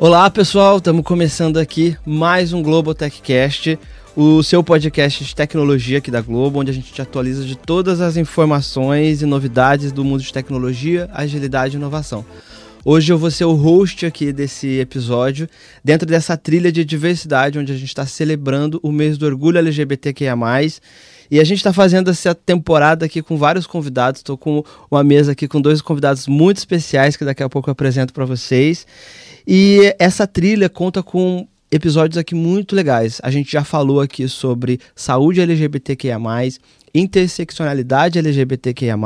Olá pessoal, estamos começando aqui mais um Global Techcast, o seu podcast de tecnologia aqui da Globo, onde a gente te atualiza de todas as informações e novidades do mundo de tecnologia, agilidade e inovação. Hoje eu vou ser o host aqui desse episódio, dentro dessa trilha de diversidade, onde a gente está celebrando o mês do orgulho LGBTQIA. E a gente está fazendo essa temporada aqui com vários convidados. Estou com uma mesa aqui com dois convidados muito especiais que daqui a pouco eu apresento para vocês. E essa trilha conta com episódios aqui muito legais. A gente já falou aqui sobre saúde LGBTQIA+, interseccionalidade LGBTQIA+.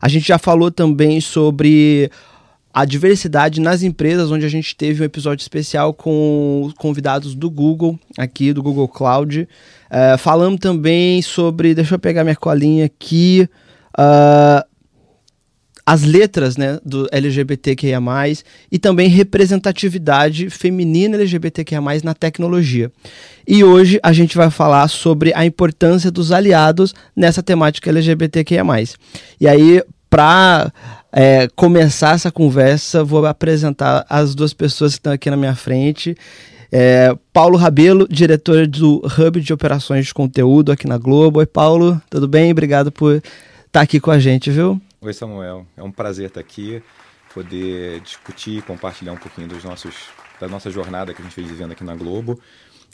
A gente já falou também sobre a diversidade nas empresas, onde a gente teve um episódio especial com convidados do Google, aqui do Google Cloud. Uh, falamos também sobre, deixa eu pegar minha colinha aqui, uh, as letras né, do LGBTQIA+, e também representatividade feminina LGBTQIA+, na tecnologia. E hoje a gente vai falar sobre a importância dos aliados nessa temática LGBTQIA+. E aí, para é, começar essa conversa, vou apresentar as duas pessoas que estão aqui na minha frente. É, Paulo Rabelo, diretor do Hub de Operações de Conteúdo aqui na Globo. Oi, Paulo, tudo bem? Obrigado por estar aqui com a gente, viu? Oi, Samuel. É um prazer estar aqui, poder discutir compartilhar um pouquinho dos nossos, da nossa jornada que a gente vem vivendo aqui na Globo.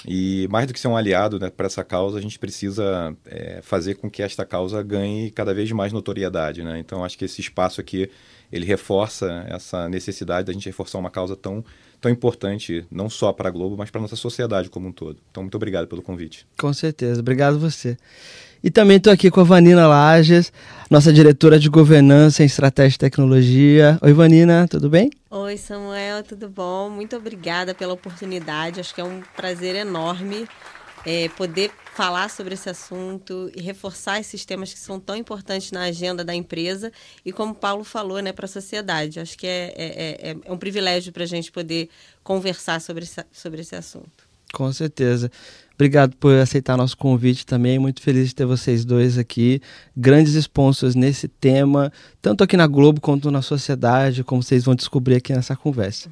E mais do que ser um aliado né, para essa causa, a gente precisa é, fazer com que esta causa ganhe cada vez mais notoriedade. Né? Então, acho que esse espaço aqui ele reforça essa necessidade da gente reforçar uma causa tão, tão importante, não só para a Globo, mas para a nossa sociedade como um todo. Então, muito obrigado pelo convite. Com certeza. Obrigado você. E também estou aqui com a Vanina Lages, nossa diretora de governança em estratégia e tecnologia. Oi, Vanina, tudo bem? Oi, Samuel, tudo bom? Muito obrigada pela oportunidade. Acho que é um prazer enorme é, poder falar sobre esse assunto e reforçar esses temas que são tão importantes na agenda da empresa e, como o Paulo falou, né, para a sociedade. Acho que é, é, é, é um privilégio para a gente poder conversar sobre esse, sobre esse assunto. Com certeza. Obrigado por aceitar nosso convite também. Muito feliz de ter vocês dois aqui. Grandes sponsors nesse tema, tanto aqui na Globo quanto na sociedade, como vocês vão descobrir aqui nessa conversa.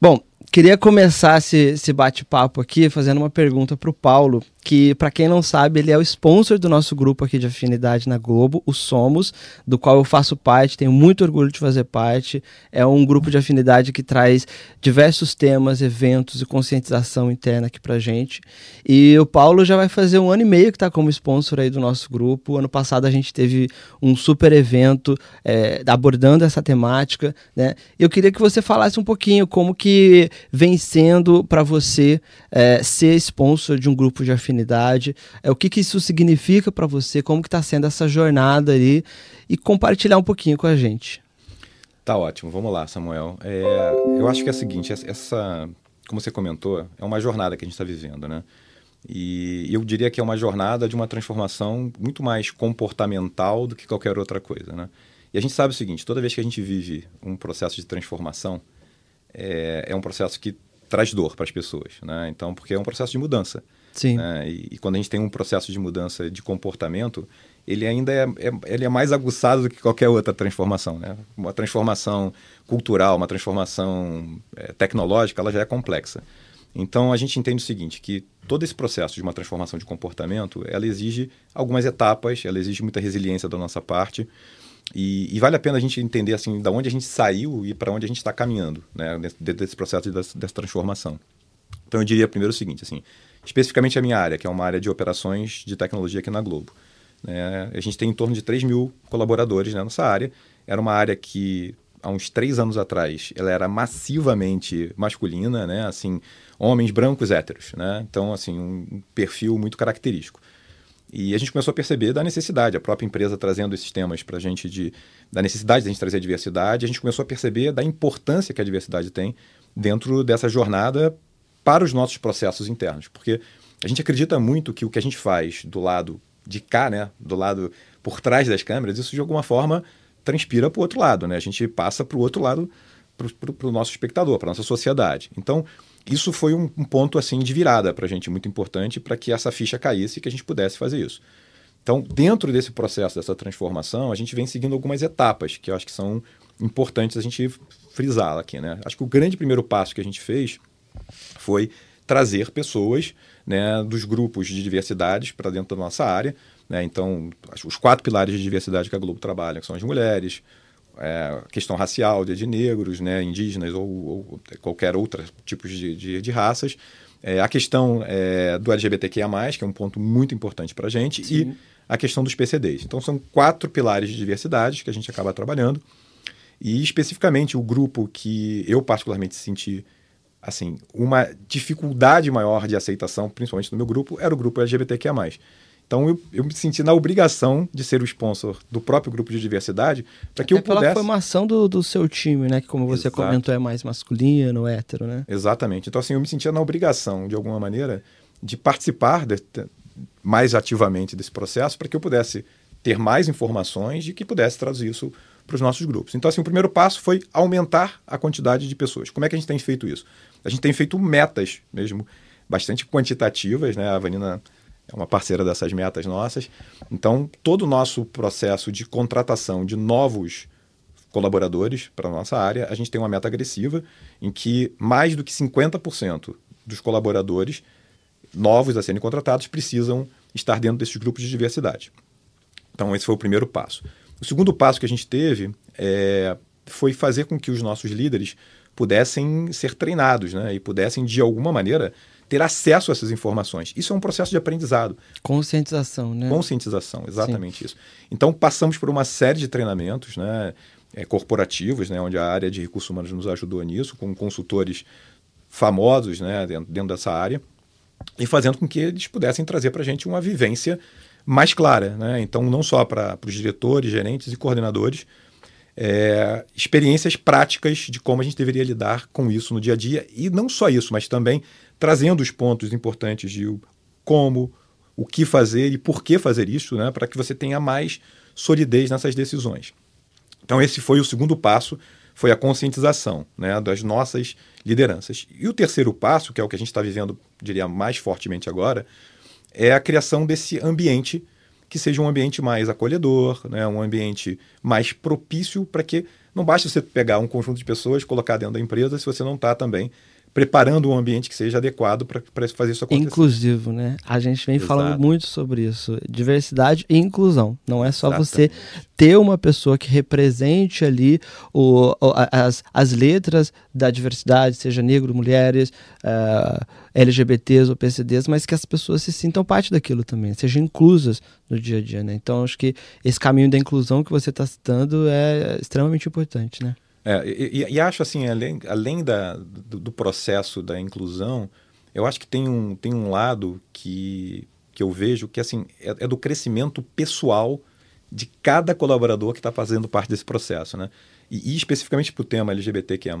Bom, queria começar esse, esse bate-papo aqui fazendo uma pergunta para o Paulo, que, para quem não sabe, ele é o sponsor do nosso grupo aqui de afinidade na Globo, o Somos, do qual eu faço parte, tenho muito orgulho de fazer parte. É um grupo de afinidade que traz diversos temas, eventos e conscientização interna aqui pra gente. E o Paulo já vai fazer um ano e meio que está como sponsor aí do nosso grupo. Ano passado a gente teve um super evento é, abordando essa temática, né? Eu queria que você falasse um pouquinho como que vem sendo para você é, ser sponsor de um grupo de afinidade afinidade, é o que, que isso significa para você, como que está sendo essa jornada aí e compartilhar um pouquinho com a gente. Tá ótimo, vamos lá, Samuel. É, eu acho que é o seguinte, essa, como você comentou, é uma jornada que a gente está vivendo, né? E eu diria que é uma jornada de uma transformação muito mais comportamental do que qualquer outra coisa, né? E a gente sabe o seguinte, toda vez que a gente vive um processo de transformação, é, é um processo que traz dor para as pessoas, né? Então, porque é um processo de mudança. Sim. Né? E, e, quando a gente tem um processo de mudança de comportamento, ele ainda é, é, ele é mais aguçado do que qualquer outra transformação. Né? Uma transformação cultural, uma transformação é, tecnológica, ela já é complexa. Então a gente entende o seguinte, que todo esse processo de uma transformação de comportamento, ela exige algumas etapas, ela exige muita resiliência da nossa parte. E, e, vale a pena a gente entender assim, da onde a gente saiu e para onde a gente está caminhando, né, dentro desse processo dessa, dessa transformação. Então eu diria primeiro o seguinte, assim, especificamente a minha área, que é uma área de operações de tecnologia aqui na Globo. Né? A gente tem em torno de 3 mil colaboradores né, nessa área. Era uma área que, há uns três anos atrás, ela era massivamente masculina, né? assim, homens brancos héteros. Né? Então, assim, um perfil muito característico. E a gente começou a perceber da necessidade, a própria empresa trazendo esses temas para a gente, de, da necessidade de a gente trazer a diversidade, a gente começou a perceber da importância que a diversidade tem dentro dessa jornada para os nossos processos internos. Porque a gente acredita muito que o que a gente faz do lado de cá, né, do lado por trás das câmeras, isso de alguma forma transpira para o outro lado. Né? A gente passa para o outro lado, para o nosso espectador, para nossa sociedade. Então, isso foi um, um ponto assim de virada para a gente, muito importante, para que essa ficha caísse e que a gente pudesse fazer isso. Então, dentro desse processo, dessa transformação, a gente vem seguindo algumas etapas que eu acho que são importantes a gente frisar aqui, né? Acho que o grande primeiro passo que a gente fez foi trazer pessoas né, dos grupos de diversidades para dentro da nossa área. Né? Então, os quatro pilares de diversidade que a Globo trabalha, que são as mulheres, é, questão racial, de, de negros, né, indígenas ou, ou, qualquer outro tipo de, de, de raças. É, a questão é, do LGBTQIA+, que é um ponto muito importante para a gente, Sim. e a questão dos PCDs. Então, são quatro pilares de diversidade que a gente acaba trabalhando. E, especificamente, o grupo que eu particularmente senti assim, uma dificuldade maior de aceitação, principalmente no meu grupo, era o grupo LGBTQIA+. Então eu, eu me senti na obrigação de ser o sponsor do próprio grupo de diversidade para que eu pudesse... pela formação do, do seu time, né? Que como você Exato. comentou é mais masculino, hétero, né? Exatamente. Então assim, eu me sentia na obrigação, de alguma maneira, de participar de, mais ativamente desse processo para que eu pudesse ter mais informações e que pudesse traduzir isso para os nossos grupos. Então assim, o primeiro passo foi aumentar a quantidade de pessoas. Como é que a gente tem feito isso? A gente tem feito metas mesmo bastante quantitativas, né? A Vanina é uma parceira dessas metas nossas. Então, todo o nosso processo de contratação de novos colaboradores para a nossa área, a gente tem uma meta agressiva em que mais do que 50% dos colaboradores novos a serem contratados precisam estar dentro desses grupos de diversidade. Então, esse foi o primeiro passo. O segundo passo que a gente teve é, foi fazer com que os nossos líderes pudessem ser treinados né, e pudessem, de alguma maneira, ter acesso a essas informações. Isso é um processo de aprendizado. Conscientização, né? Conscientização, exatamente Sim. isso. Então, passamos por uma série de treinamentos né, é, corporativos, né, onde a área de recursos humanos nos ajudou nisso, com consultores famosos né, dentro, dentro dessa área, e fazendo com que eles pudessem trazer para a gente uma vivência mais clara. Né? Então, não só para os diretores, gerentes e coordenadores, é, experiências práticas de como a gente deveria lidar com isso no dia a dia. E não só isso, mas também trazendo os pontos importantes de como, o que fazer e por que fazer isso, né, para que você tenha mais solidez nessas decisões. Então esse foi o segundo passo, foi a conscientização né, das nossas lideranças. E o terceiro passo, que é o que a gente está vivendo, diria, mais fortemente agora, é a criação desse ambiente que seja um ambiente mais acolhedor, né, um ambiente mais propício para que não basta você pegar um conjunto de pessoas, colocar dentro da empresa, se você não está também preparando um ambiente que seja adequado para fazer isso acontecer. Inclusivo, né? A gente vem Exato. falando muito sobre isso. Diversidade e inclusão. Não é só Exatamente. você ter uma pessoa que represente ali o, o, as, as letras da diversidade, seja negro, mulheres, uh, eh, LGBTs ou PCDs, mas que as pessoas se sintam parte daquilo também, sejam inclusas no dia a dia, né? Então, acho que esse caminho da inclusão que você está citando é extremamente importante, né? É, e, e, acho assim, além, além da, do, do, processo da inclusão, eu acho que tem um, tem um lado que, que eu vejo que assim é, é do crescimento pessoal de cada colaborador que está fazendo parte desse processo. Né? E, e especificamente para o tema LGBTQIA,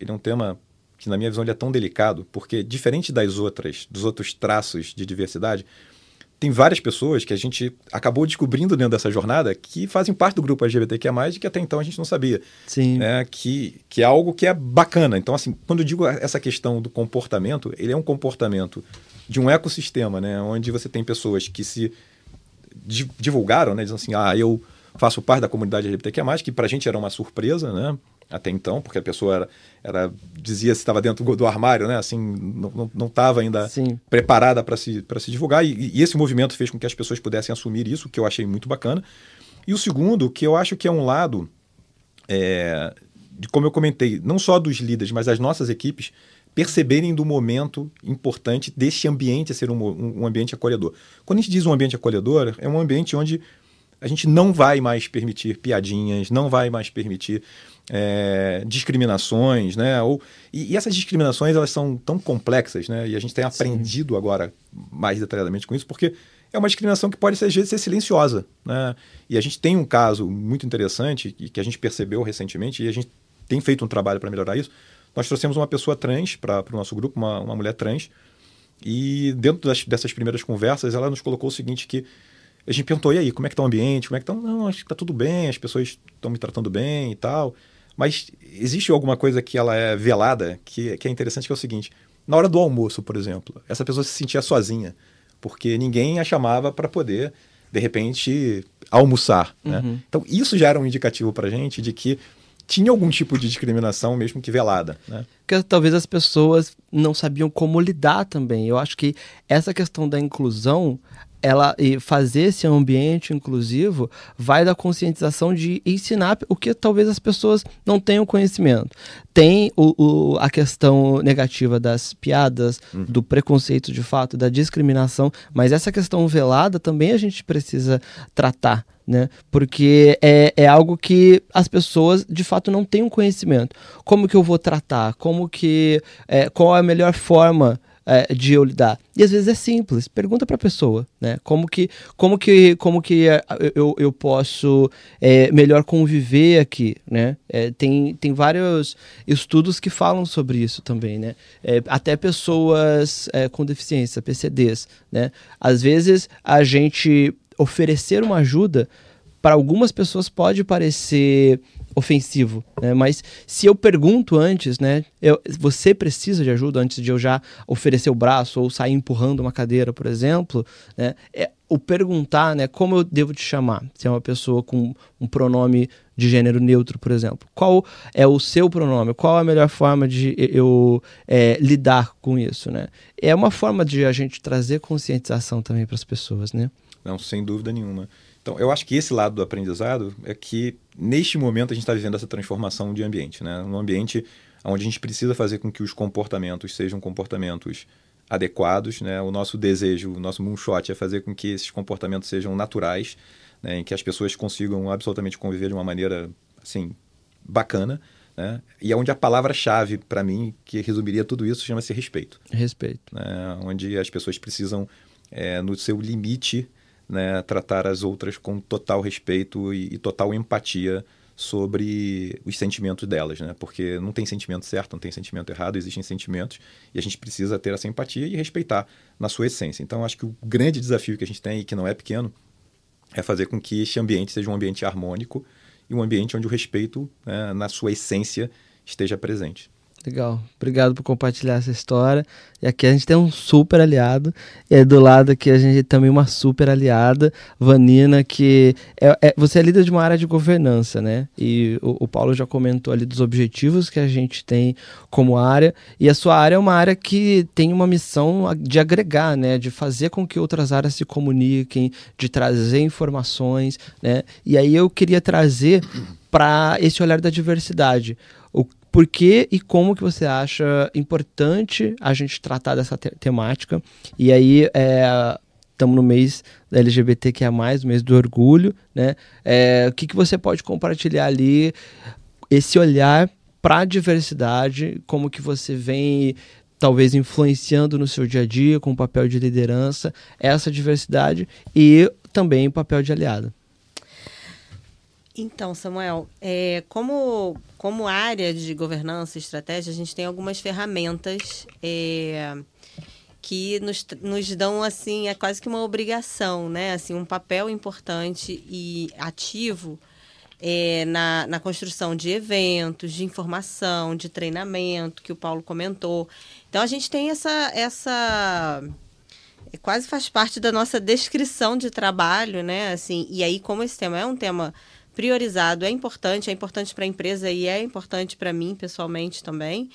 ele é um tema que, na minha visão, ele é tão delicado, porque diferente das outras, dos outros traços de diversidade, tem várias pessoas que a gente acabou descobrindo dentro dessa jornada que fazem parte do grupo LGBTQIA+, e que até então a gente não sabia. Sim. Né? Que, que é algo que é bacana. Então, assim, quando eu digo essa questão do comportamento, ele é um comportamento de um ecossistema, né? Onde você tem pessoas que se divulgaram, né? Dizendo assim, ah, eu faço parte da comunidade LGBTQIA+, que pra gente era uma surpresa, né? Até então, porque a pessoa era, era dizia se estava dentro do armário, né? Assim, não estava ainda Sim. preparada para se, se divulgar. E, e, esse movimento fez com que as pessoas pudessem assumir isso, que eu achei muito bacana. E o segundo, que eu acho que é um lado, é, de como eu comentei, não só dos líderes, mas das nossas equipes, perceberem do momento importante deste ambiente ser um, um ambiente acolhedor. Quando a gente diz um ambiente acolhedor, é um ambiente onde a gente não vai mais permitir piadinhas, não vai mais permitir é, discriminações, né? Ou, e, e, essas discriminações elas são tão complexas, né? E a gente tem aprendido Sim. agora mais detalhadamente com isso, porque é uma discriminação que pode às vezes ser silenciosa, né? E a gente tem um caso muito interessante e que a gente percebeu recentemente e a gente tem feito um trabalho para melhorar isso. Nós trouxemos uma pessoa trans para o nosso grupo, uma, uma mulher trans, e dentro das, dessas primeiras conversas ela nos colocou o seguinte que a gente perguntou, e aí, como é que está o ambiente? Como é que está? Não, acho que está tudo bem, as pessoas estão me tratando bem e tal. Mas existe alguma coisa que ela é velada que, que é interessante, que é o seguinte: na hora do almoço, por exemplo, essa pessoa se sentia sozinha, porque ninguém a chamava para poder, de repente, almoçar. Né? Uhum. Né? Então, isso já era um indicativo para a gente de que tinha algum tipo de discriminação, mesmo que velada. Né? Porque talvez as pessoas não sabiam como lidar também. Eu acho que essa questão da inclusão ela e fazer esse ambiente inclusivo vai da conscientização de ensinar o que talvez as pessoas não tenham conhecimento. Tem o, o a questão negativa das piadas, uhum. do preconceito de fato, da discriminação, mas essa questão velada também a gente precisa tratar. Né? Porque é, é algo que as pessoas de fato não têm um conhecimento. Como que eu vou tratar? Como que. É, qual é a melhor forma é, de eu lidar. E às vezes é simples. Pergunta para a pessoa, né? Como que, como que, como que é, eu, eu posso é, melhor conviver aqui, né? É, tem, tem vários estudos que falam sobre isso também, né? É, até pessoas é, com deficiência, PCDs, né? Às vezes a gente oferecer uma ajuda para algumas pessoas pode parecer ofensivo, né? Mas se eu pergunto antes, né? Eu, você precisa de ajuda antes de eu já oferecer o braço ou sair empurrando uma cadeira, por exemplo, né? É, o perguntar, né? Como eu devo te chamar? Se é uma pessoa com um pronome de gênero neutro, por exemplo. Qual é o seu pronome? Qual a melhor forma de eu é, lidar com isso, né? É uma forma de a gente trazer conscientização também para as pessoas, né? Não, sem dúvida nenhuma. Então, eu acho que esse lado do aprendizado é que, neste momento, a gente está vivendo essa transformação de ambiente. Né? Um ambiente onde a gente precisa fazer com que os comportamentos sejam comportamentos adequados. Né? O nosso desejo, o nosso moonshot é fazer com que esses comportamentos sejam naturais, né? em que as pessoas consigam absolutamente conviver de uma maneira assim bacana. Né? E é onde a palavra-chave, para mim, que resumiria tudo isso, chama-se respeito. Respeito. Né? Onde as pessoas precisam, é, no seu limite, né, tratar as outras com total respeito e, e, total empatia sobre os sentimentos delas, né? Porque não tem sentimento certo, não tem sentimento errado, existem sentimentos e a gente precisa ter essa empatia e respeitar na sua essência. Então, acho que o grande desafio que a gente tem e que não é pequeno é fazer com que este ambiente seja um ambiente harmônico e um ambiente onde o respeito, né, na sua essência, esteja presente. Legal. Obrigado por compartilhar essa história. E aqui a gente tem um super aliado. E do lado aqui a gente também uma super aliada, Vanina, que é, é, você é líder de uma área de governança, né? E o, o, Paulo já comentou ali dos objetivos que a gente tem como área. E a sua área é uma área que tem uma missão de agregar, né? De fazer com que outras áreas se comuniquem, de trazer informações, né? E aí eu queria trazer para esse olhar da diversidade. Por que e como que você acha importante a gente tratar dessa te temática? E aí, estamos é, no mês LGBT que é mais, mês do orgulho, né? É, o que, que você pode compartilhar ali, esse olhar para a diversidade, como que você vem talvez influenciando no seu dia a dia com o papel de liderança essa diversidade e também o papel de aliado. Então, Samuel, é, como, como área de governança e estratégia, a gente tem algumas ferramentas é, que nos, nos dão, assim, é quase que uma obrigação, né? Assim, um papel importante e ativo é, na, na construção de eventos, de informação, de treinamento, que o Paulo comentou. Então, a gente tem essa... essa é, quase faz parte da nossa descrição de trabalho, né? Assim, e aí, como esse tema é um tema priorizado é importante, é importante para a empresa e é importante para mim pessoalmente também.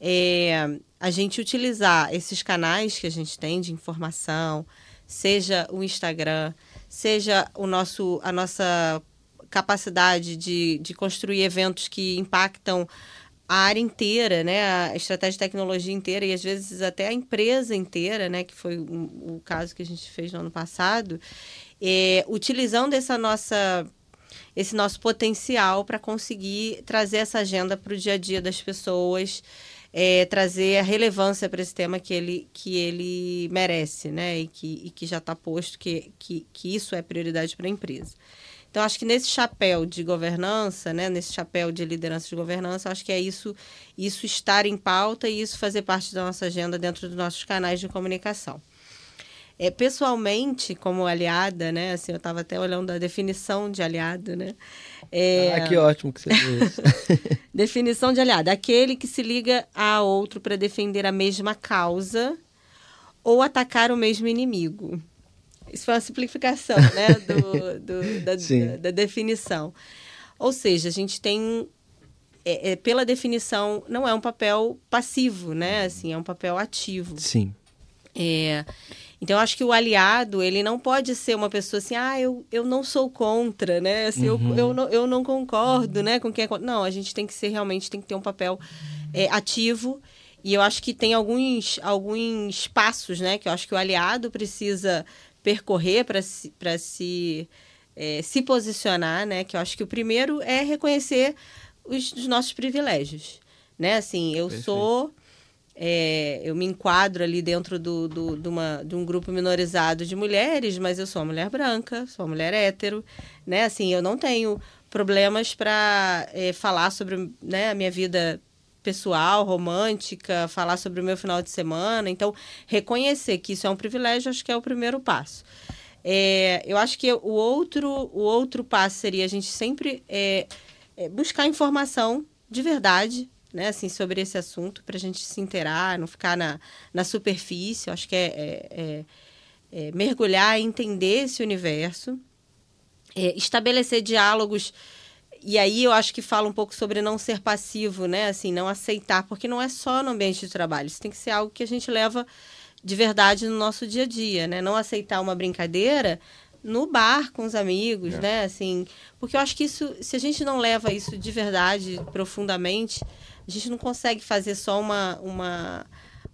É, a gente utilizar esses canais que a gente tem de informação, seja o Instagram, seja o nosso, a nossa capacidade de, de construir eventos que impactam a área inteira, né, a estratégia de tecnologia inteira e às vezes até a empresa inteira, né, que foi o, o caso que a gente fez no ano passado, é, utilizando essa nossa esse nosso potencial para conseguir trazer essa agenda para o dia a dia das pessoas, é, trazer a relevância para esse tema que ele, que ele merece, né? E que, e que já está posto que, que, que isso é prioridade para a empresa. Então, acho que nesse chapéu de governança, né, nesse chapéu de liderança de governança, acho que é isso, isso estar em pauta e isso fazer parte da nossa agenda dentro dos nossos canais de comunicação. É, pessoalmente, como aliada, né? Assim, eu estava até olhando a definição de aliado, né? É... Ah, que ótimo que você fez. definição de aliado: aquele que se liga a outro para defender a mesma causa ou atacar o mesmo inimigo. Isso foi uma simplificação, né? Do, do da, da, da definição. Ou seja, a gente tem é, é, pela definição, não é um papel passivo, né? Assim, é um papel ativo. Sim. É, então, eu acho que o aliado, ele não pode ser uma pessoa assim, ah, eu, eu não sou contra, né? Assim, uhum. eu, eu, não, eu não concordo, né, com quem é contra. Não, a gente tem que ser, realmente, tem que ter um papel é, ativo. E eu acho que tem alguns, alguns passos, né, que eu acho que o aliado precisa percorrer para se, pra se, é, se posicionar, né? Que eu acho que o primeiro é reconhecer os, os nossos privilégios, né? Assim, eu Perfeito. sou é, eu me enquadro ali dentro do, do, de, uma, de um grupo minorizado de mulheres, mas eu sou uma mulher branca, sou uma mulher hétero, né? Assim, eu não tenho problemas para é, falar sobre né, a minha vida pessoal, romântica, falar sobre o meu final de semana. Então, reconhecer que isso é um privilégio, acho que é o primeiro passo. É, eu acho que o outro, o outro passo seria a gente sempre é, é buscar informação de verdade né, assim, sobre esse assunto, para a gente se inteirar, não ficar na, na superfície. Eu acho que é, é, é, é mergulhar e entender esse universo, é, estabelecer diálogos. E aí eu acho que fala um pouco sobre não ser passivo, né? Assim, não aceitar, porque não é só no ambiente de trabalho. Isso tem que ser algo que a gente leva de verdade no nosso dia a dia, né? Não aceitar uma brincadeira no bar com os amigos, é. né? Assim, porque eu acho que isso, se a gente não leva isso de verdade, profundamente, a gente não consegue fazer só uma, uma,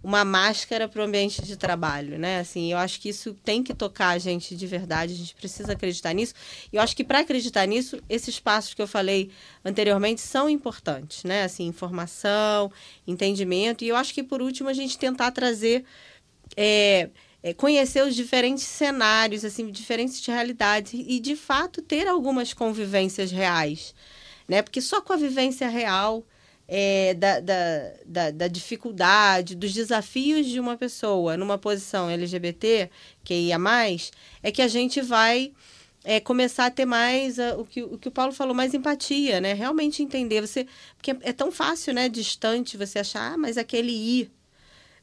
uma máscara para o ambiente de trabalho, né? Assim, eu acho que isso tem que tocar a gente de verdade, a gente precisa acreditar nisso. E eu acho que para acreditar nisso, esses passos que eu falei anteriormente são importantes, né? Assim, informação, entendimento. E eu acho que, por último, a gente tentar trazer. É, é, conhecer os diferentes cenários, assim, diferentes realidades e, de fato, ter algumas convivências reais, né? Porque só com a vivência real é, da, da, da, da, dificuldade, dos desafios de uma pessoa numa posição LGBT, que ia mais, é que a gente vai é, começar a ter mais a, o, que, o que o Paulo falou, mais empatia, né? Realmente entender. você Porque é, é tão fácil, né? Distante você achar, ah, mas aquele I.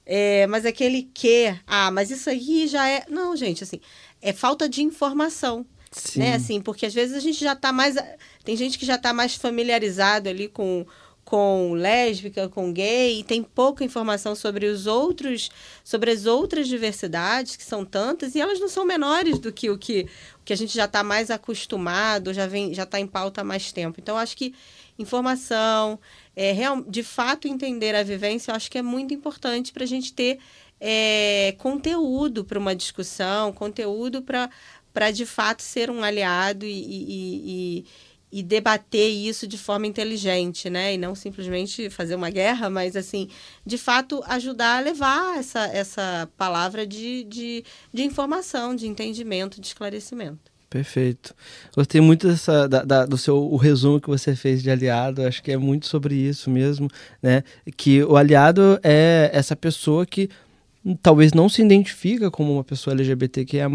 É, mas aquele que, ah, mas isso aí já é. Não, gente, assim, é falta de informação. Sim. Né, assim, porque às vezes a gente já está mais. Tem gente que já está mais familiarizado ali com com lésbica, com gay, e tem pouca informação sobre os outros, sobre as outras diversidades, que são tantas, e elas não são menores do que o que, o que a gente já está mais acostumado, já vem, já está em pauta há mais tempo. Então, acho que informação, é, real, de fato entender a vivência, acho que é muito importante para a gente ter é, conteúdo para uma discussão, conteúdo para de fato ser um aliado e, e, e e debater isso de forma inteligente, né? E não simplesmente fazer uma guerra, mas, assim, de fato, ajudar a levar essa, essa palavra de, de, de informação, de entendimento, de esclarecimento. Perfeito. Gostei muito dessa, da, da, do seu o resumo que você fez de aliado. Acho que é muito sobre isso mesmo, né? Que o aliado é essa pessoa que talvez não se identifica como uma pessoa LGBTQIA+,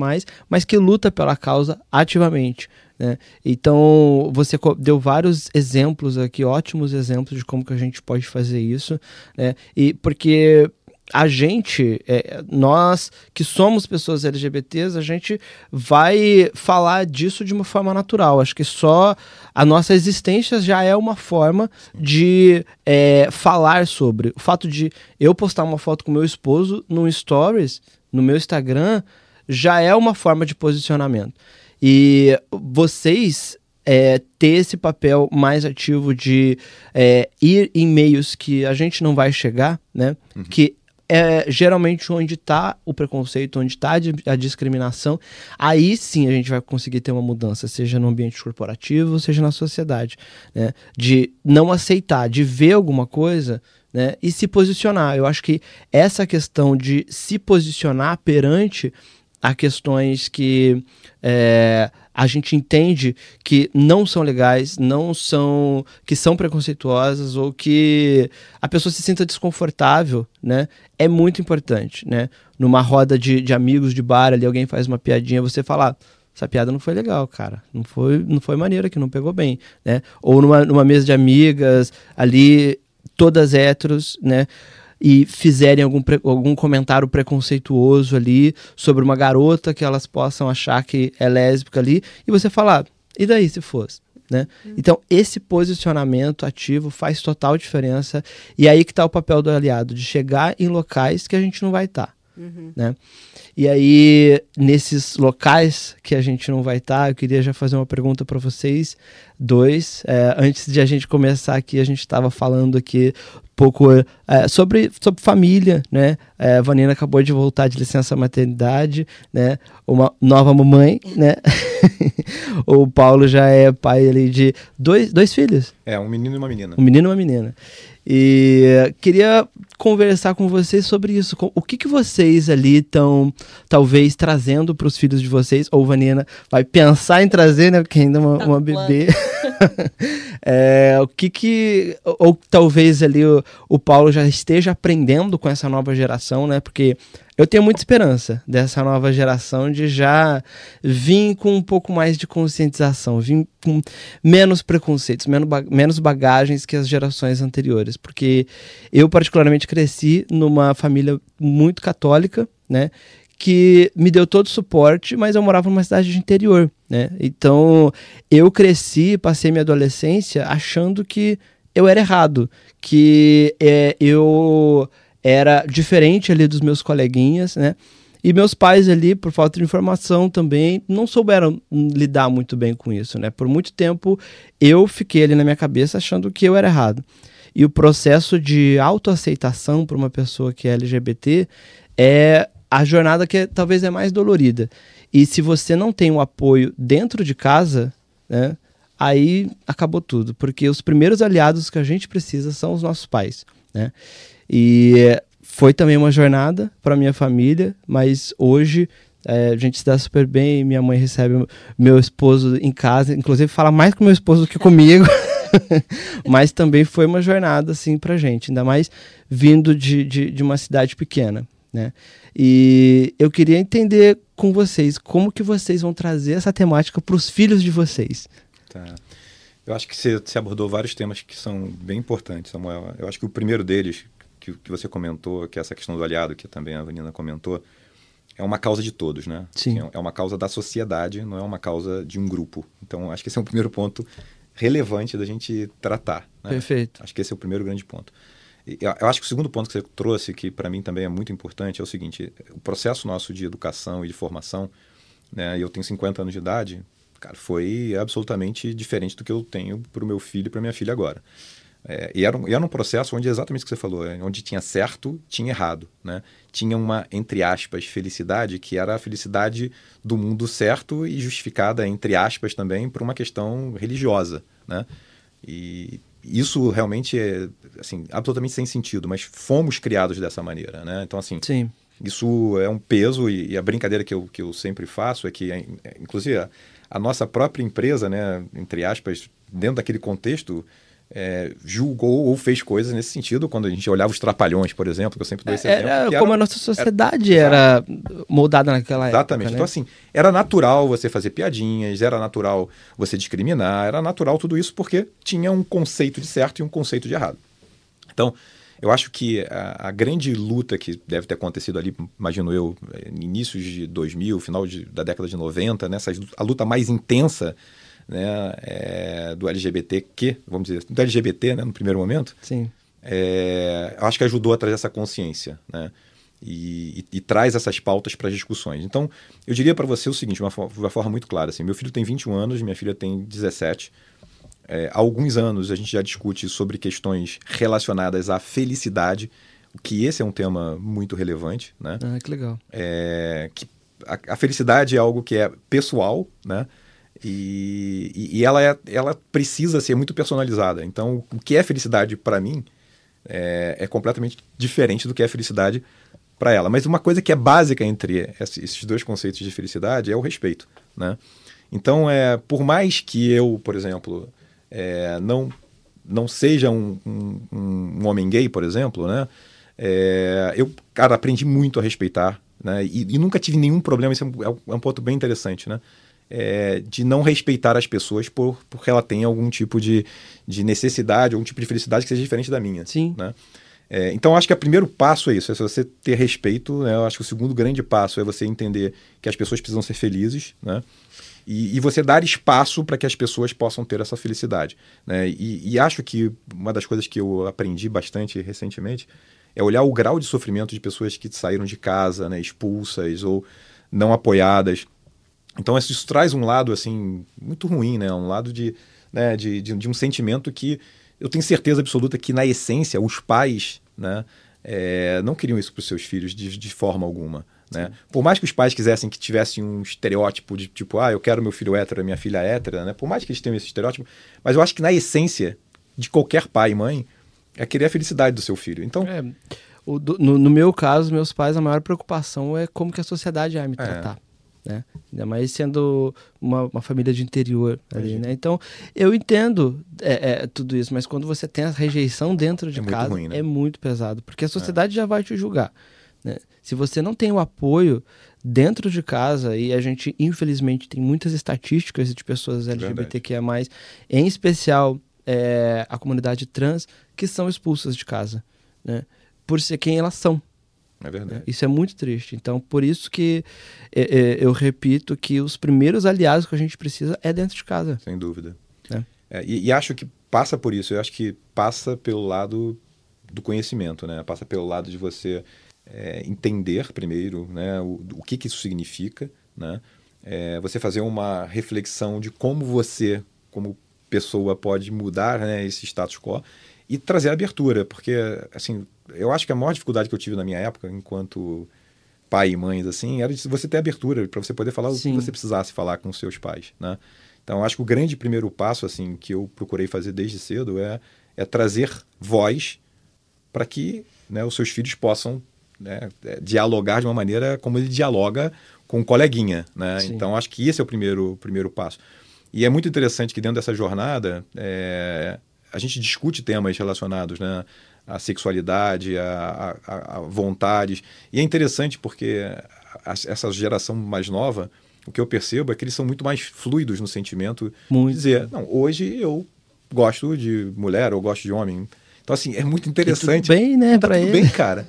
mas que luta pela causa ativamente. Né? Então, você deu vários exemplos aqui, ótimos exemplos de como que a gente pode fazer isso, né? E porque a gente, é, nós que somos pessoas LGBTs, a gente vai falar disso de uma forma natural. Acho que só a nossa existência já é uma forma de é, falar sobre. O fato de eu postar uma foto com meu esposo no Stories, no meu Instagram, já é uma forma de posicionamento. E vocês é, ter esse papel mais ativo de é, ir em meios que a gente não vai chegar, né? Uhum. Que é geralmente onde está o preconceito, onde está a discriminação, aí sim a gente vai conseguir ter uma mudança, seja no ambiente corporativo, seja na sociedade, né? De não aceitar, de ver alguma coisa, né? E se posicionar. Eu acho que essa questão de se posicionar perante a questões que é, a gente entende que não são legais, não são que são preconceituosas ou que a pessoa se sinta desconfortável, né? É muito importante, né? Numa roda de, de amigos de bar ali, alguém faz uma piadinha, você falar essa piada não foi legal, cara. Não foi, não foi maneira que não pegou bem, né? Ou numa, numa mesa de amigas ali, todas héteros, né? E fizerem algum, algum comentário preconceituoso ali sobre uma garota que elas possam achar que é lésbica ali, e você falar, e daí se fosse? Né? Uhum. Então, esse posicionamento ativo faz total diferença. E aí que está o papel do aliado, de chegar em locais que a gente não vai estar. Tá, uhum. Né? E aí, nesses locais que a gente não vai estar, tá, eu queria já fazer uma pergunta para vocês dois. É, antes de a gente começar aqui, a gente estava falando aqui pouco é, sobre, sobre família, né? É, a Vanina acabou de voltar de licença maternidade, né? Uma nova mamãe, né? o Paulo já é pai ali de dois, dois filhos. É, um menino e uma menina. Um menino e uma menina. E queria conversar com vocês sobre isso. O que, que vocês ali estão, talvez, trazendo para os filhos de vocês? Ou Vanina vai pensar em trazer, né? Porque ainda é uma, tá uma bebê. é, o que que... Ou talvez ali o, o Paulo já esteja aprendendo com essa nova geração, né? Porque eu tenho muita esperança dessa nova geração de já vir com um pouco mais de conscientização, vir com menos preconceitos, menos bagagens que as gerações anteriores. Porque eu, particularmente, cresci numa família muito católica, né? que me deu todo o suporte, mas eu morava numa cidade de interior, né? Então, eu cresci, passei minha adolescência achando que eu era errado, que é, eu era diferente ali dos meus coleguinhas, né? E meus pais ali, por falta de informação também, não souberam lidar muito bem com isso, né? Por muito tempo eu fiquei ali na minha cabeça achando que eu era errado. E o processo de autoaceitação para uma pessoa que é LGBT é a jornada que é, talvez é mais dolorida. E se você não tem um apoio dentro de casa, né? Aí acabou tudo, porque os primeiros aliados que a gente precisa são os nossos pais, né? E foi também uma jornada para minha família, mas hoje é, a gente se dá super bem. Minha mãe recebe meu esposo em casa, inclusive fala mais com meu esposo do que comigo. mas também foi uma jornada assim para gente, ainda mais vindo de, de, de, uma cidade pequena, né? E eu queria entender com vocês como que vocês vão trazer essa temática para os filhos de vocês. Tá. Eu acho que você abordou vários temas que são bem importantes, Samuel. Eu acho que o primeiro deles, que, que você comentou, que essa questão do aliado, que também a Vanina comentou, é uma causa de todos, né? Sim. Assim, é uma causa da sociedade, não é uma causa de um grupo. Então, acho que esse é um primeiro ponto relevante da gente tratar. Né? Perfeito. Acho que esse é o primeiro grande ponto. E eu acho que o segundo ponto que você trouxe, que para mim também é muito importante, é o seguinte: o processo nosso de educação e de formação, né? Eu tenho 50 anos de idade, cara, foi absolutamente diferente do que eu tenho para o meu filho e para minha filha agora. É, e, era um, era um processo onde exatamente o que você falou, é, onde tinha certo, tinha errado, né? Tinha uma, entre aspas, felicidade, que era a felicidade do mundo certo e justificada, entre aspas, também, por uma questão religiosa, né? E isso realmente é, assim, absolutamente sem sentido, mas fomos criados dessa maneira, né? Então, assim... Sim. Isso é um peso e, e, a brincadeira que eu, que eu sempre faço é que, é, inclusive, a, a nossa própria empresa, né, entre aspas, dentro daquele contexto, é, julgou ou fez coisas nesse sentido, quando a gente olhava os trapalhões, por exemplo, que eu sempre dou esse era exemplo. como era, a nossa sociedade era, era moldada naquela Exatamente. época. Exatamente. Né? Então, assim, era natural você fazer piadinhas, era natural você discriminar, era natural tudo isso porque tinha um conceito de certo e um conceito de errado. Então, eu acho que a, a grande luta que deve ter acontecido ali, imagino eu, inícios de 2000, final de, da década de 90, nessa, a luta mais intensa né, é, do LGBTQ, vamos dizer, do LGBT, né, no primeiro momento. Sim. É, eu acho que ajudou a trazer essa consciência, né? E, e, e traz essas pautas para as discussões. Então, eu diria para você o seguinte, de uma, uma, forma muito clara: assim, meu filho tem 21 anos, minha filha tem 17. É, há alguns anos a gente já discute sobre questões relacionadas à felicidade, que esse é um tema muito relevante, né? Ah, que legal. É, que a, a felicidade é algo que é pessoal, né? E, e, ela, é, ela precisa ser muito personalizada. Então, o que é felicidade para mim é, é, completamente diferente do que é felicidade para ela. Mas uma coisa que é básica entre esses dois conceitos de felicidade é o respeito. Né? Então, é, por mais que eu, por exemplo, é, não, não seja um, um, um, homem gay, por exemplo, né? É, eu, cara, aprendi muito a respeitar. Né? E, e nunca tive nenhum problema. Isso é um, é um ponto bem interessante. Né? É, de não respeitar as pessoas por, porque ela tem algum tipo de, de necessidade, algum tipo de felicidade que seja diferente da minha. Sim. Né? É, então, acho que o primeiro passo é isso, é você ter respeito. Né? Eu acho que o segundo grande passo é você entender que as pessoas precisam ser felizes, né? E, e você dar espaço para que as pessoas possam ter essa felicidade. Né? E, e acho que uma das coisas que eu aprendi bastante recentemente é olhar o grau de sofrimento de pessoas que saíram de casa, né, expulsas ou não apoiadas. Então isso, traz um lado assim muito ruim, né? Um lado de, né, de, de, de um sentimento que eu tenho certeza absoluta que, na essência, os pais né, é, não queriam isso para os seus filhos de, de forma alguma. Né? Por mais que os pais quisessem que tivessem um estereótipo de tipo, ah, eu quero meu filho hétero, minha filha hétera, né? por mais que eles tenham esse estereótipo, mas eu acho que na essência de qualquer pai e mãe é querer a felicidade do seu filho. Então. É, o, do, no, no, meu caso, meus pais, a maior preocupação é como que a sociedade vai me é. tratar. É né? Ainda mais sendo uma, uma família de interior ali, né? Então, eu entendo é, é, tudo isso, mas quando você tem a rejeição dentro de é casa, muito ruim, né? é muito pesado, porque a sociedade já vai te julgar, né? Se você não tem o apoio dentro de casa, e a gente, infelizmente, tem muitas estatísticas de pessoas LGBTQIA+, em especial é, a comunidade trans, que são expulsas de casa, né? Por ser quem elas são, é verdade. Isso é muito triste. Então, por isso que é, é, eu repito que os primeiros aliados que a gente precisa é dentro de casa. Sem dúvida. É. é e, e, acho que passa por isso. Eu acho que passa pelo lado do conhecimento, né? Passa pelo lado de você é, entender primeiro, né? O, o que, que isso significa, né? É, você fazer uma reflexão de como você, como pessoa, pode mudar né, esse status quo e trazer abertura, porque assim eu acho que a maior dificuldade que eu tive na minha época, enquanto pai e mães, assim, era de você ter abertura para você poder falar Sim. o que você precisasse falar com seus pais, né? Então, acho que o grande primeiro passo, assim, que eu procurei fazer desde cedo é, é trazer voz para que né, os seus filhos possam né, é, dialogar de uma maneira como ele dialoga com um coleguinha, né? Então, acho que esse é o primeiro, primeiro passo. E é muito interessante que dentro dessa jornada é, a gente discute temas relacionados, né? a sexualidade, a, a, a vontades. E é interessante porque a, essa geração mais nova, o que eu percebo é que eles são muito mais fluidos no sentimento. Muito. Dizer, não, hoje eu gosto de mulher ou gosto de homem. Então, assim, é muito interessante. E tudo bem, né, tá pra tudo ele. bem, cara.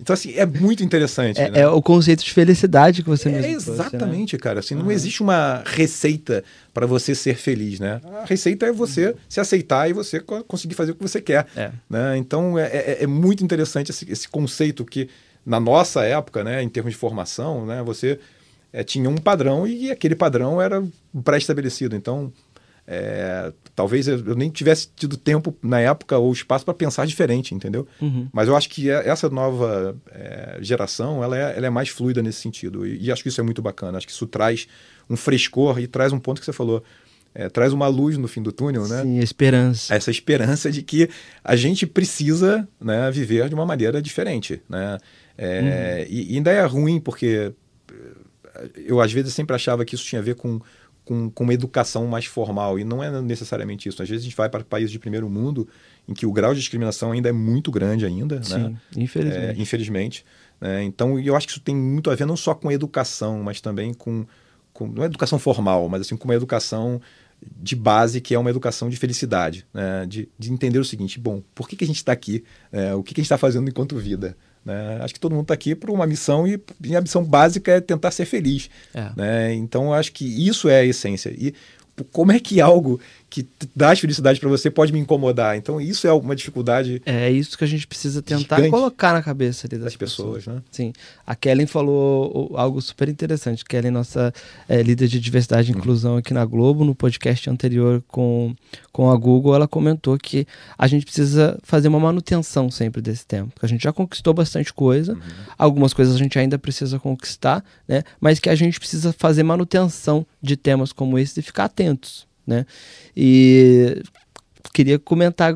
Então, assim, é muito interessante. É, né? é o conceito de felicidade que você é, mesmo Exatamente, trouxe, né? cara. Assim, uhum. não existe uma receita para você ser feliz, né? A receita é você uhum. se aceitar e você conseguir fazer o que você quer. É. Né? Então, é, é, é, muito interessante esse, esse, conceito que, na nossa época, né, em termos de formação, né, você é, tinha um padrão e aquele padrão era pré-estabelecido. Então, é, talvez eu nem tivesse tido tempo na época ou espaço para pensar diferente, entendeu? Uhum. Mas eu acho que é, essa nova é, geração ela é, ela é, mais fluida nesse sentido e, e, acho que isso é muito bacana. Acho que isso traz um frescor e traz um ponto que você falou. É, traz uma luz no fim do túnel, né? Sim, esperança. Essa esperança de que a gente precisa né, viver de uma maneira diferente, né? É, uhum. e, e ainda é ruim porque eu às vezes sempre achava que isso tinha a ver com com, com uma educação mais formal. E não é necessariamente isso. Às vezes a gente vai para países de primeiro mundo em que o grau de discriminação ainda é muito grande ainda. Sim, né? infelizmente. É, infelizmente. É, então, eu acho que isso tem muito a ver não só com educação, mas também com, com não é educação formal, mas assim com uma educação de base que é uma educação de felicidade, né? de, de entender o seguinte, bom, por que, que a gente está aqui? É, o que, que a gente está fazendo enquanto vida? Né? Acho que todo mundo está aqui por uma missão e, e, a missão básica é tentar ser feliz. É. Né? Então, acho que isso é a essência. E como é que algo que traz felicidade para você pode me incomodar? Então, isso é uma dificuldade. É isso que a gente precisa tentar colocar na cabeça das, das pessoas, pessoas. Né? Sim. A Kellen falou algo super interessante. Kellen, nossa é, líder de diversidade e uhum. inclusão aqui na Globo, no podcast anterior com, com a Google, ela comentou que a gente precisa fazer uma manutenção sempre desse tempo. A gente já conquistou bastante coisa, uhum. algumas coisas a gente ainda precisa conquistar, né? mas que a gente precisa fazer manutenção de temas como esse e ficar atentos né? E queria comentar,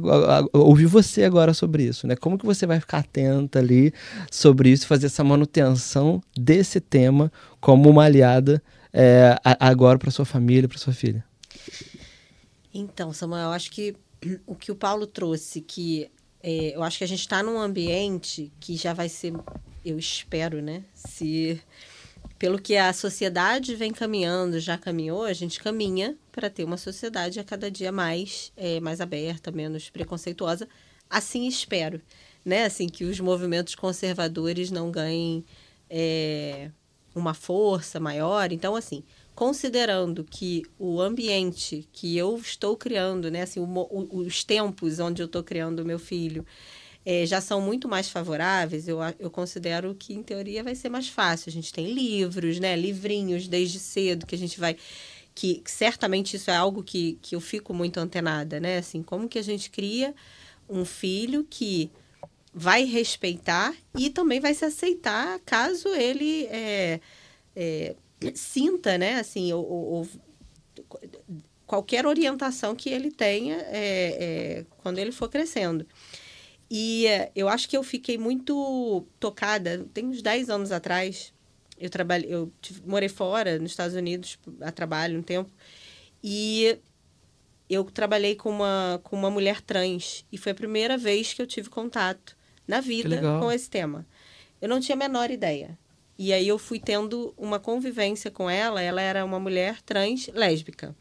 ouvir você agora sobre isso, né? Como que você vai ficar atenta ali sobre isso, fazer essa manutenção desse tema como uma aliada é, agora para sua família, para sua filha? Então, Samuel, eu acho que o que o Paulo trouxe, que é, eu acho que a gente está num ambiente que já vai ser, eu espero, né? Se pelo que a sociedade vem caminhando, já caminhou, a gente caminha para ter uma sociedade a cada dia mais, é, mais aberta, menos preconceituosa. Assim espero. né, assim, que os movimentos conservadores não ganhem é, uma força maior. Então, assim, considerando que o ambiente que eu estou criando, né, assim, o, os tempos onde eu estou criando o meu filho, é, já são muito mais favoráveis, eu, eu considero que, em teoria, vai ser mais fácil. A gente tem livros, né? Livrinhos desde cedo que a gente vai. Que, que certamente isso é algo que, que eu fico muito antenada, né? Assim, como que a gente cria um filho que vai respeitar e também vai se aceitar caso ele é, é, sinta, né? Assim, ou, ou, qualquer orientação que ele tenha é, é quando ele for crescendo. E é, eu acho que eu fiquei muito tocada, tem uns 10 anos atrás, eu trabalhei, eu morei fora, nos Estados Unidos, a trabalho um tempo, e eu trabalhei com uma, com uma mulher trans, e foi a primeira vez que eu tive contato na vida com esse tema. Eu não tinha a menor ideia. E aí eu fui tendo uma convivência com ela, ela era uma mulher trans lésbica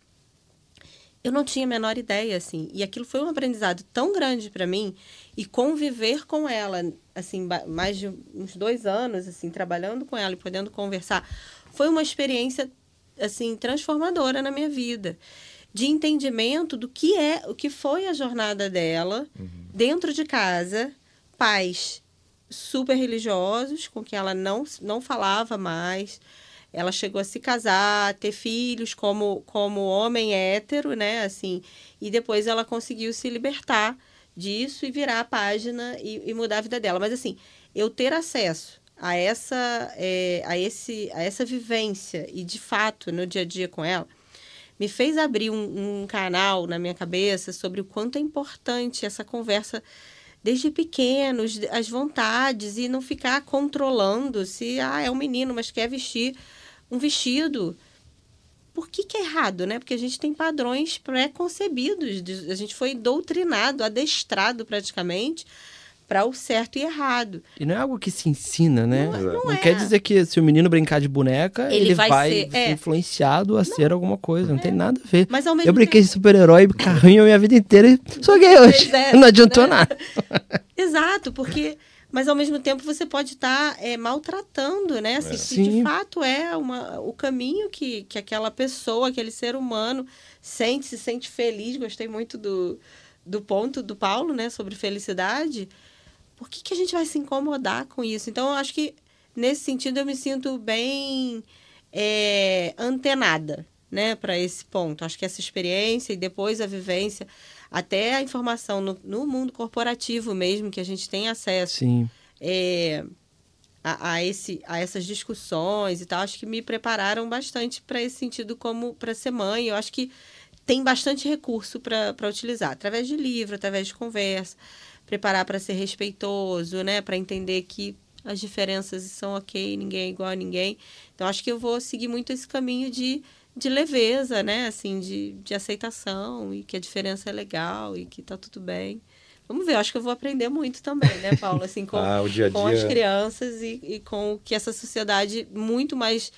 eu não tinha a menor ideia, assim. E aquilo foi um aprendizado tão grande para mim. E conviver com ela, assim, mais de uns dois anos, assim, trabalhando com ela e podendo conversar, foi uma experiência, assim, transformadora na minha vida. De entendimento do que é, o que foi a jornada dela uhum. dentro de casa, pais super religiosos, com quem ela não, não falava mais, ela chegou a se casar, ter filhos como, como homem hétero, né? Assim, e depois ela conseguiu se libertar disso e virar a página e, e mudar a vida dela. Mas assim, eu ter acesso a essa, é, a, esse, a essa vivência e de fato no dia a dia com ela, me fez abrir um, um canal na minha cabeça sobre o quanto é importante essa conversa desde pequenos, as vontades e não ficar controlando se ah, é um menino, mas quer vestir um vestido. Por que, que é errado, né? Porque a gente tem padrões pré-concebidos. A gente foi doutrinado, adestrado praticamente para o certo e errado. E não é algo que se ensina, né? Não, não, não é. quer dizer que se o menino brincar de boneca, ele, ele vai, vai ser é. influenciado a não, ser alguma coisa. Não é. tem nada a ver. Mas ao mesmo eu brinquei tempo... de super-herói, carrinho a minha vida inteira e sou gay hoje. É, não adiantou né? nada. Exato, porque mas ao mesmo tempo você pode estar tá, é, maltratando, né? Assim, é. Se de fato é uma, o caminho que, que aquela pessoa, aquele ser humano sente, se sente feliz. Gostei muito do, do ponto do Paulo, né? Sobre felicidade. Por que, que a gente vai se incomodar com isso? Então, eu acho que nesse sentido eu me sinto bem é, antenada, né? Para esse ponto. Acho que essa experiência e depois a vivência até a informação no, no mundo corporativo mesmo, que a gente tem acesso. É, a, a, esse, a essas discussões e tal, acho que me prepararam bastante para esse sentido como para ser mãe. Eu acho que tem bastante recurso para utilizar, através de livro, através de conversa, preparar para ser respeitoso, né, para entender que as diferenças são ok, ninguém é igual a ninguém. Então, acho que eu vou seguir muito esse caminho de de leveza, né? Assim, de, de aceitação e que a diferença é legal e que tá tudo bem. Vamos ver, acho que eu vou aprender muito também, né, Paulo? Assim, com, ah, dia -dia... com as crianças e, e com o que essa sociedade muito mais.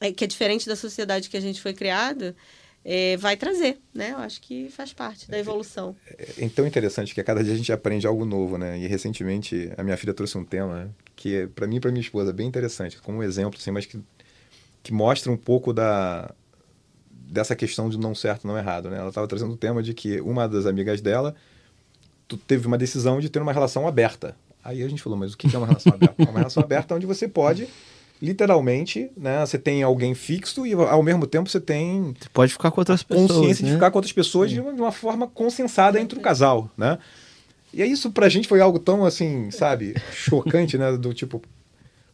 É, que é diferente da sociedade que a gente foi criado, é, vai trazer, né? Eu acho que faz parte da evolução. É, é tão interessante que a cada dia a gente aprende algo novo, né? E recentemente a minha filha trouxe um tema que, para mim e para minha esposa, é bem interessante, como um exemplo, assim, mas que, que mostra um pouco da, dessa questão de não certo, não errado. Né? Ela estava trazendo o tema de que uma das amigas dela teve uma decisão de ter uma relação aberta. Aí a gente falou, mas o que é uma relação aberta? uma relação aberta onde você pode, literalmente, né? Você tem alguém fixo e ao mesmo tempo você tem. Você pode ficar com outras pessoas. Consciência né? de ficar com outras pessoas de uma, de uma, forma consensada entre o casal, né? E isso pra gente foi algo tão assim, sabe, chocante, né? Do tipo,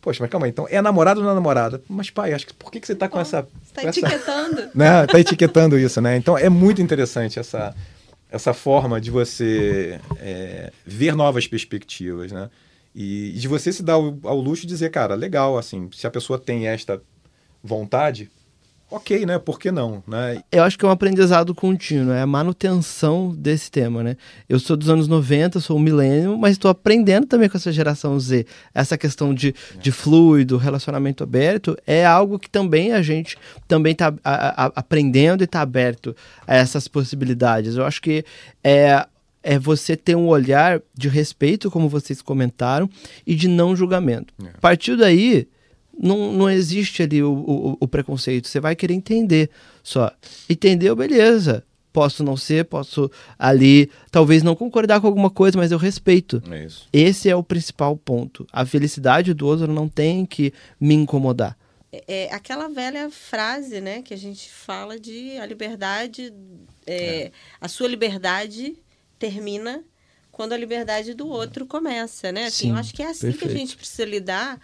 Poxa, mas calma aí, então é namorado ou não é namorada? Mas pai, acho que por que, que você está com oh, essa. Está etiquetando. Essa, né? Tá etiquetando isso, né? Então é muito interessante essa, essa forma de você é, ver novas perspectivas, né? E, de você se dar ao, ao luxo de dizer, cara, legal, assim, se a pessoa tem esta vontade, ok, né? Por que não, né? Eu acho que é um aprendizado contínuo, é a manutenção desse tema, né? Eu sou dos anos 90, sou um milênio, mas estou aprendendo também com essa geração Z. Essa questão de, de fluido, relacionamento aberto, é algo que também a gente também está aprendendo e está aberto a essas possibilidades. Eu acho que é, é você ter um olhar de respeito, como vocês comentaram, e de não julgamento. É. A partir daí, não, não existe ali o, o, o preconceito. Você vai querer entender só. Entendeu, beleza. Posso não ser, posso ali, talvez não concordar com alguma coisa, mas eu respeito. É isso. Esse é o principal ponto. A felicidade do outro não tem que me incomodar. É aquela velha frase, né, que a gente fala de a liberdade, é, a sua liberdade termina quando a liberdade do outro começa, né? Assim, Sim, eu acho que é assim que perfeito. a gente precisa lidar,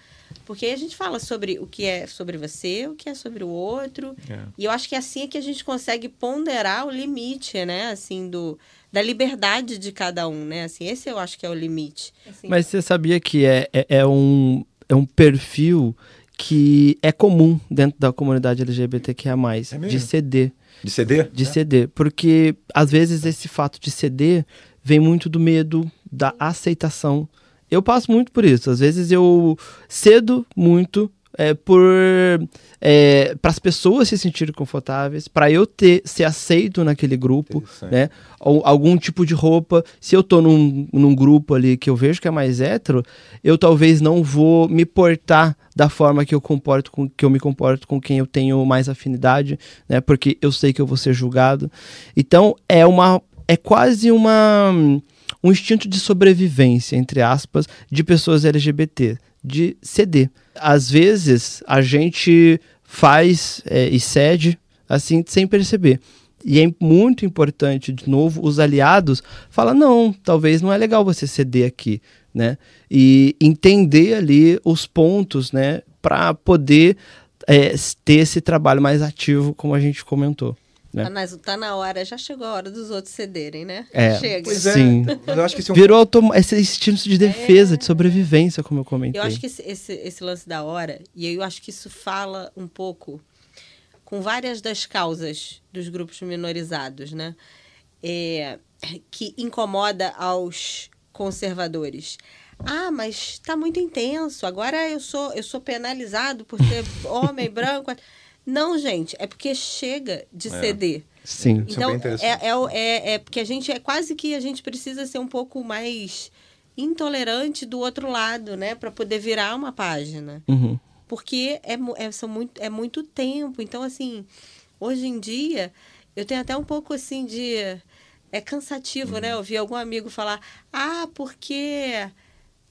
porque aí a gente fala sobre o que é sobre você, o que é sobre o outro, É. e eu acho que é assim que a gente consegue ponderar o limite, né? Assim, do, da liberdade de cada um, né? Assim, esse eu acho que é o limite. Assim, Mas você sabia que é, é, é um, é um perfil que é comum dentro da comunidade LGBTQIA+, É mesmo? de ceder. De CD? de É. ceder. Porque, às vezes, esse fato de ceder vem muito do medo, da aceitação. Eu passo muito por isso. Às vezes eu cedo muito é, por para as pessoas se sentirem confortáveis, para eu ter ser aceito naquele grupo, né? Ou algum tipo de roupa. Se eu tô num, num grupo ali que eu vejo que é mais hétero, eu talvez não vou me portar da forma que eu comporto com que eu me comporto com quem eu tenho mais afinidade, né? Porque eu sei que eu vou ser julgado. Então é uma é quase uma um instinto de sobrevivência entre aspas de pessoas LGBT de ceder. Às vezes a gente faz é, e cede assim sem perceber. E é muito importante, de novo, os aliados falam, não, talvez não é legal você ceder aqui, né? E entender ali os pontos, né? Para poder é, ter esse trabalho mais ativo, como a gente comentou. Né? Tá, na, tá na hora, já chegou a hora dos outros cederem, né? É. Chega. Pois é. Sim. Mas eu acho que esse é um Virou automa- esse instinto de defesa, de sobrevivência, como eu comentei. Eu acho que esse, esse, esse lance da hora, e eu acho que isso fala um pouco com várias das causas dos grupos minorizados, né? É, que incomoda aos conservadores. Ah, mas está muito intenso. Agora eu sou eu sou penalizado por ser homem branco. Não, gente, é porque chega de É. ceder. Sim. Isso é Então, bem interessante. é, é, o- é, é porque a gente é quase que a gente precisa ser um pouco mais intolerante do outro lado, né? Para poder virar uma página. Uhum. Porque é, é, são muito, é muito tempo. Então, assim, hoje em dia, eu tenho até um pouco assim de. É cansativo, né? Ouvir algum amigo falar, ah, porque.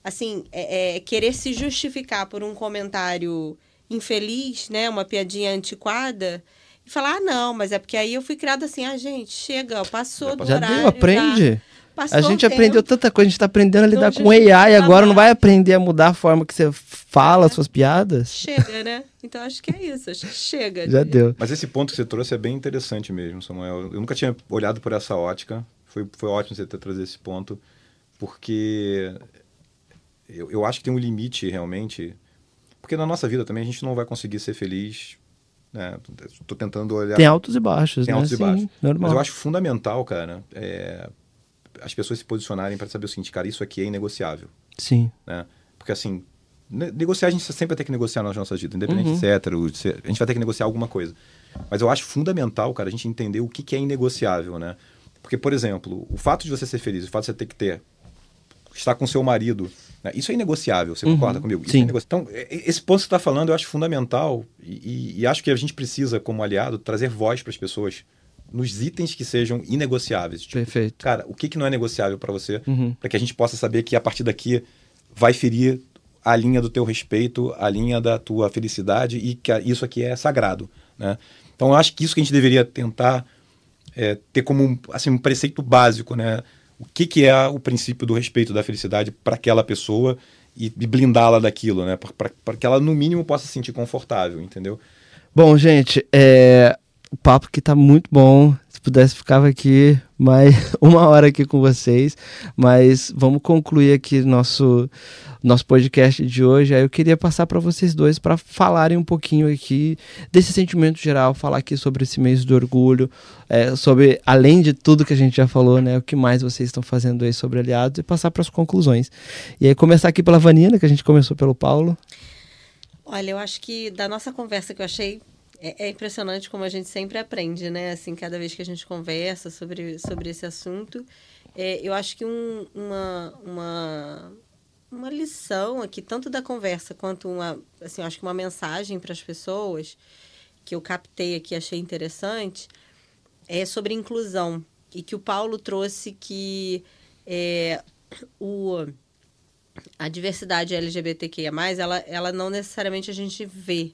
Assim, é, é querer se justificar por um comentário infeliz, né? Uma piadinha antiquada. E falar, ah, não, mas é porque aí eu fui criada assim, ah, gente, chega, passou do Já horário. deu, aprende. passou A gente aprendeu tempo. tanta coisa, a gente tá aprendendo a lidar Não com AI justifica agora, não vai aprender a mudar a forma que você fala É. suas piadas? Chega, né? Então acho que é isso, acho que chega. Já deu. Mas esse ponto que você trouxe é bem interessante mesmo, Samuel. Eu nunca tinha olhado por essa ótica. Foi, foi ótimo você ter trazido esse ponto, porque eu, eu acho que tem um limite realmente. Porque na nossa vida também a gente não vai conseguir ser feliz. Né? Tô tentando olhar. Tem altos e baixos, Tem né? altos e Sim, baixos. normal. Mas eu acho fundamental, cara, é, as pessoas se posicionarem para saber o seguinte, cara, isso aqui é inegociável. Sim. né? Porque assim, ne- negociar a gente sempre vai ter que negociar nas nossas vidas, independente Uhum. de ser hétero, de ser- a gente vai ter que negociar alguma coisa. Mas eu acho fundamental, cara, a gente entender o que, que é inegociável, né? Porque, por exemplo, o fato de você ser feliz, o fato de você ter que ter, estar com seu marido? Isso é inegociável, você Uhum. concorda comigo? Isso Sim. é inego- Então, esse ponto que você está falando eu acho fundamental e, e- acho que a gente precisa, como aliado, trazer voz para as pessoas nos itens que sejam inegociáveis. Tipo, Perfeito. cara, o que, que não é negociável para você? Uhum. para que a gente possa saber que a partir daqui vai ferir a linha do teu respeito, a linha da tua felicidade e que isso aqui é sagrado, né? Então eu acho que isso que a gente deveria tentar é, ter como um, assim, um preceito básico, né? O que, que é o princípio do respeito da felicidade para aquela pessoa e, blindá-la daquilo, né? Para que ela no mínimo possa se sentir confortável, entendeu? Bom, gente, é... o papo que tá muito bom. Se pudesse, ficava aqui mais uma hora aqui com vocês. Mas vamos concluir aqui nosso, nosso podcast de hoje. Aí eu queria passar para vocês dois para falarem um pouquinho aqui desse sentimento geral, falar aqui sobre esse mês do orgulho, é, sobre, além de tudo que a gente já falou, né, o que mais vocês estão fazendo aí sobre aliados e passar para as conclusões. E aí começar aqui pela Vanina, que a gente começou pelo Paulo. Olha, eu acho que da nossa conversa que eu achei É, é, impressionante como a gente sempre aprende, né? Assim, cada vez que a gente conversa sobre, sobre esse assunto. É, eu acho que um, uma, uma, uma lição aqui, tanto da conversa quanto uma, assim, acho que uma mensagem para as pessoas que eu captei aqui, achei interessante, é sobre inclusão. E que o Paulo trouxe que é, o, a diversidade LGBTQIA+, ela, ela não necessariamente a gente vê,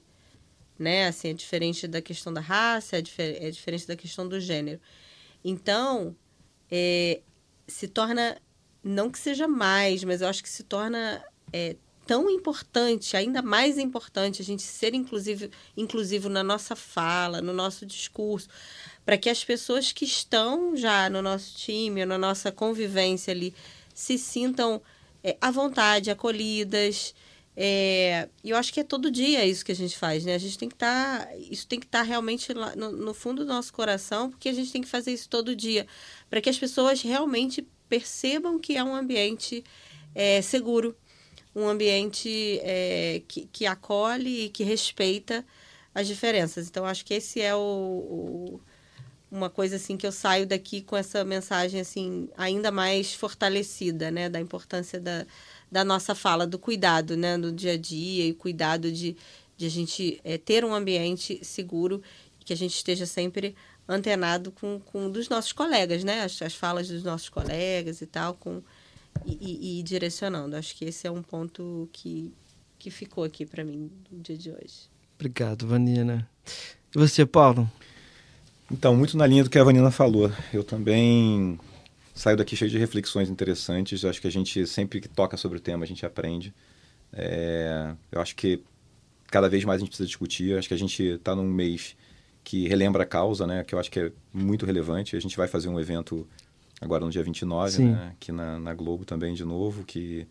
né? Assim, é diferente da questão da raça, é, difer é diferente da questão do gênero. Então, é, se torna, não que seja mais, mas eu acho que se torna é, tão importante, ainda mais importante, a gente ser inclusivo, inclusivo na nossa fala, no nosso discurso, para que as pessoas que estão já no nosso time, na nossa convivência ali, se sintam é, à vontade, acolhidas. É, eu acho que é todo dia isso que a gente faz, né? A gente tem que estar. Tá, isso tem que estar tá realmente lá no, no fundo do nosso coração, porque a gente tem que fazer isso todo dia, para que as pessoas realmente percebam que é um ambiente é, seguro, um ambiente é, que, que acolhe e que respeita as diferenças. Então, acho que esse é o, o, uma coisa assim que eu saio daqui com essa mensagem assim ainda mais fortalecida, né, da importância da, da nossa fala, do cuidado, né, do dia a dia e cuidado de, de a gente é, ter um ambiente seguro e que a gente esteja sempre antenado com, com dos nossos colegas, né, as, as falas dos nossos colegas e tal, com e, e, direcionando. Acho que esse é um ponto que, que ficou aqui para mim no dia de hoje. Obrigado, Vanina. E você, Paulo? Então, muito na linha do que a Vanina falou. Eu também saio daqui cheio de reflexões interessantes. Eu acho que a gente, sempre que toca sobre o tema, a gente aprende. É, eu acho que cada vez mais a gente precisa discutir. Eu acho que a gente está num mês que relembra a causa, né? Que eu acho que é muito relevante. A gente vai fazer um evento agora no dia 29, né? aqui na, na Globo também de novo, que,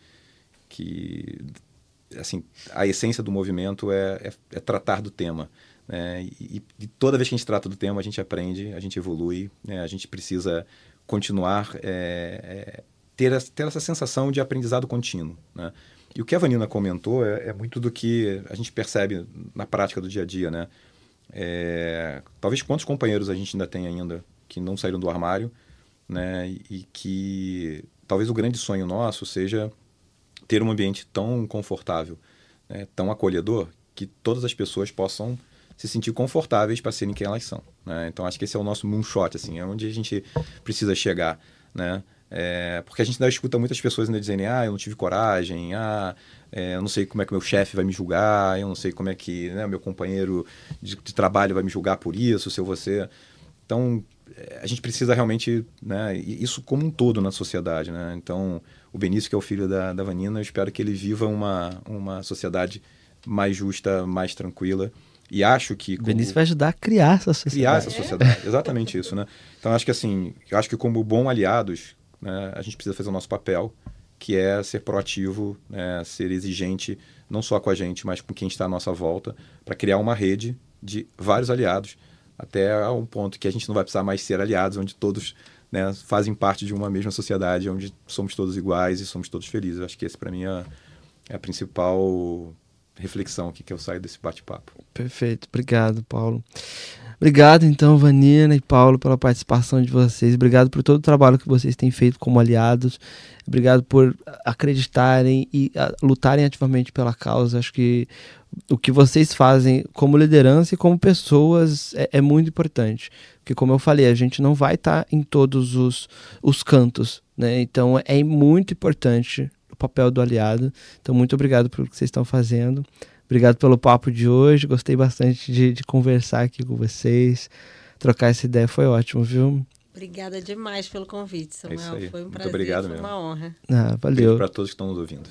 que assim, a essência do movimento é, é, é tratar do tema. Né? E, e, toda vez que a gente trata do tema, a gente aprende, a gente evolui, né? a gente precisa continuar, é, é, ter, ter essa sensação de aprendizado contínuo. Né? E o que a Vanina comentou é, é, muito do que a gente percebe na prática do dia a dia. Né? É, talvez quantos companheiros a gente ainda tem ainda que não saíram do armário, né? E que talvez o grande sonho nosso seja ter um ambiente tão confortável, né? tão acolhedor, que todas as pessoas possam se sentir confortáveis para serem quem elas são. Né? Então acho que esse é o nosso moonshot, assim, é onde a gente precisa chegar, né? É, porque a gente ainda escuta muitas pessoas ainda dizendo, ah, eu não tive coragem, ah, é, eu não sei como é que meu chefe vai me julgar, eu não sei como é que né, meu companheiro de, de, trabalho vai me julgar por isso, se eu vou ser... Então, é, a gente precisa realmente, né, isso como um todo na sociedade, né? Então, o Benício, que é o filho da, da Vanina, eu espero que ele viva uma, uma sociedade mais justa, mais tranquila. E acho que. O Benício vai ajudar a criar essa sociedade. Criar essa sociedade, exatamente isso, né? Então, acho que assim, eu acho que como bom aliados, né, a gente precisa fazer o nosso papel, que é ser proativo, né, ser exigente, não só com a gente, mas com quem está à nossa volta, para criar uma rede de vários aliados até um ponto que a gente não vai precisar mais ser aliados, onde todos né, fazem parte de uma mesma sociedade, onde somos todos iguais e somos todos felizes. Eu acho que esse, para mim, é, é, a principal reflexão aqui que eu saio desse bate-papo. Perfeito. Obrigado, Paulo. Obrigado, então, Vanina e Paulo, pela participação de vocês. Obrigado por todo o trabalho que vocês têm feito como aliados. Obrigado por acreditarem e lutarem ativamente pela causa. Acho que o que vocês fazem como liderança e como pessoas é, é muito importante. Porque, como eu falei, a gente não vai estar tá em todos os, os cantos. Né? Então, é muito importante papel do aliado. Então, muito obrigado pelo que vocês estão fazendo. Obrigado pelo papo de hoje. Gostei bastante de, de conversar aqui com vocês. Trocar essa ideia foi ótimo, viu? Obrigada demais pelo convite, Samuel. É foi um prazer, Muito obrigado foi mesmo. uma honra. Ah, valeu. Para todos que estão nos ouvindo.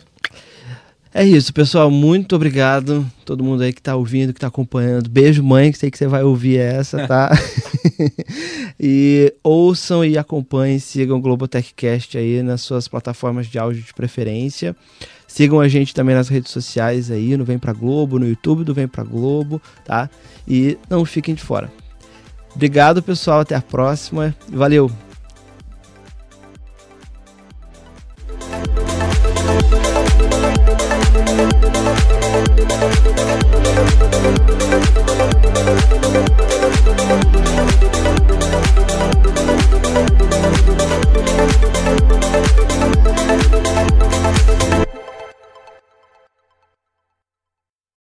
É isso, pessoal. Muito obrigado. Todo mundo aí que está ouvindo, que está acompanhando. Beijo, mãe, que sei que você vai ouvir essa, tá? e ouçam e acompanhem, sigam o Globotechcast aí nas suas plataformas de áudio de preferência. Sigam a gente também nas redes sociais aí, no Vem Pra Globo, no YouTube do Vem Pra Globo, tá? E não fiquem de fora. Obrigado, pessoal. Até a próxima. Valeu!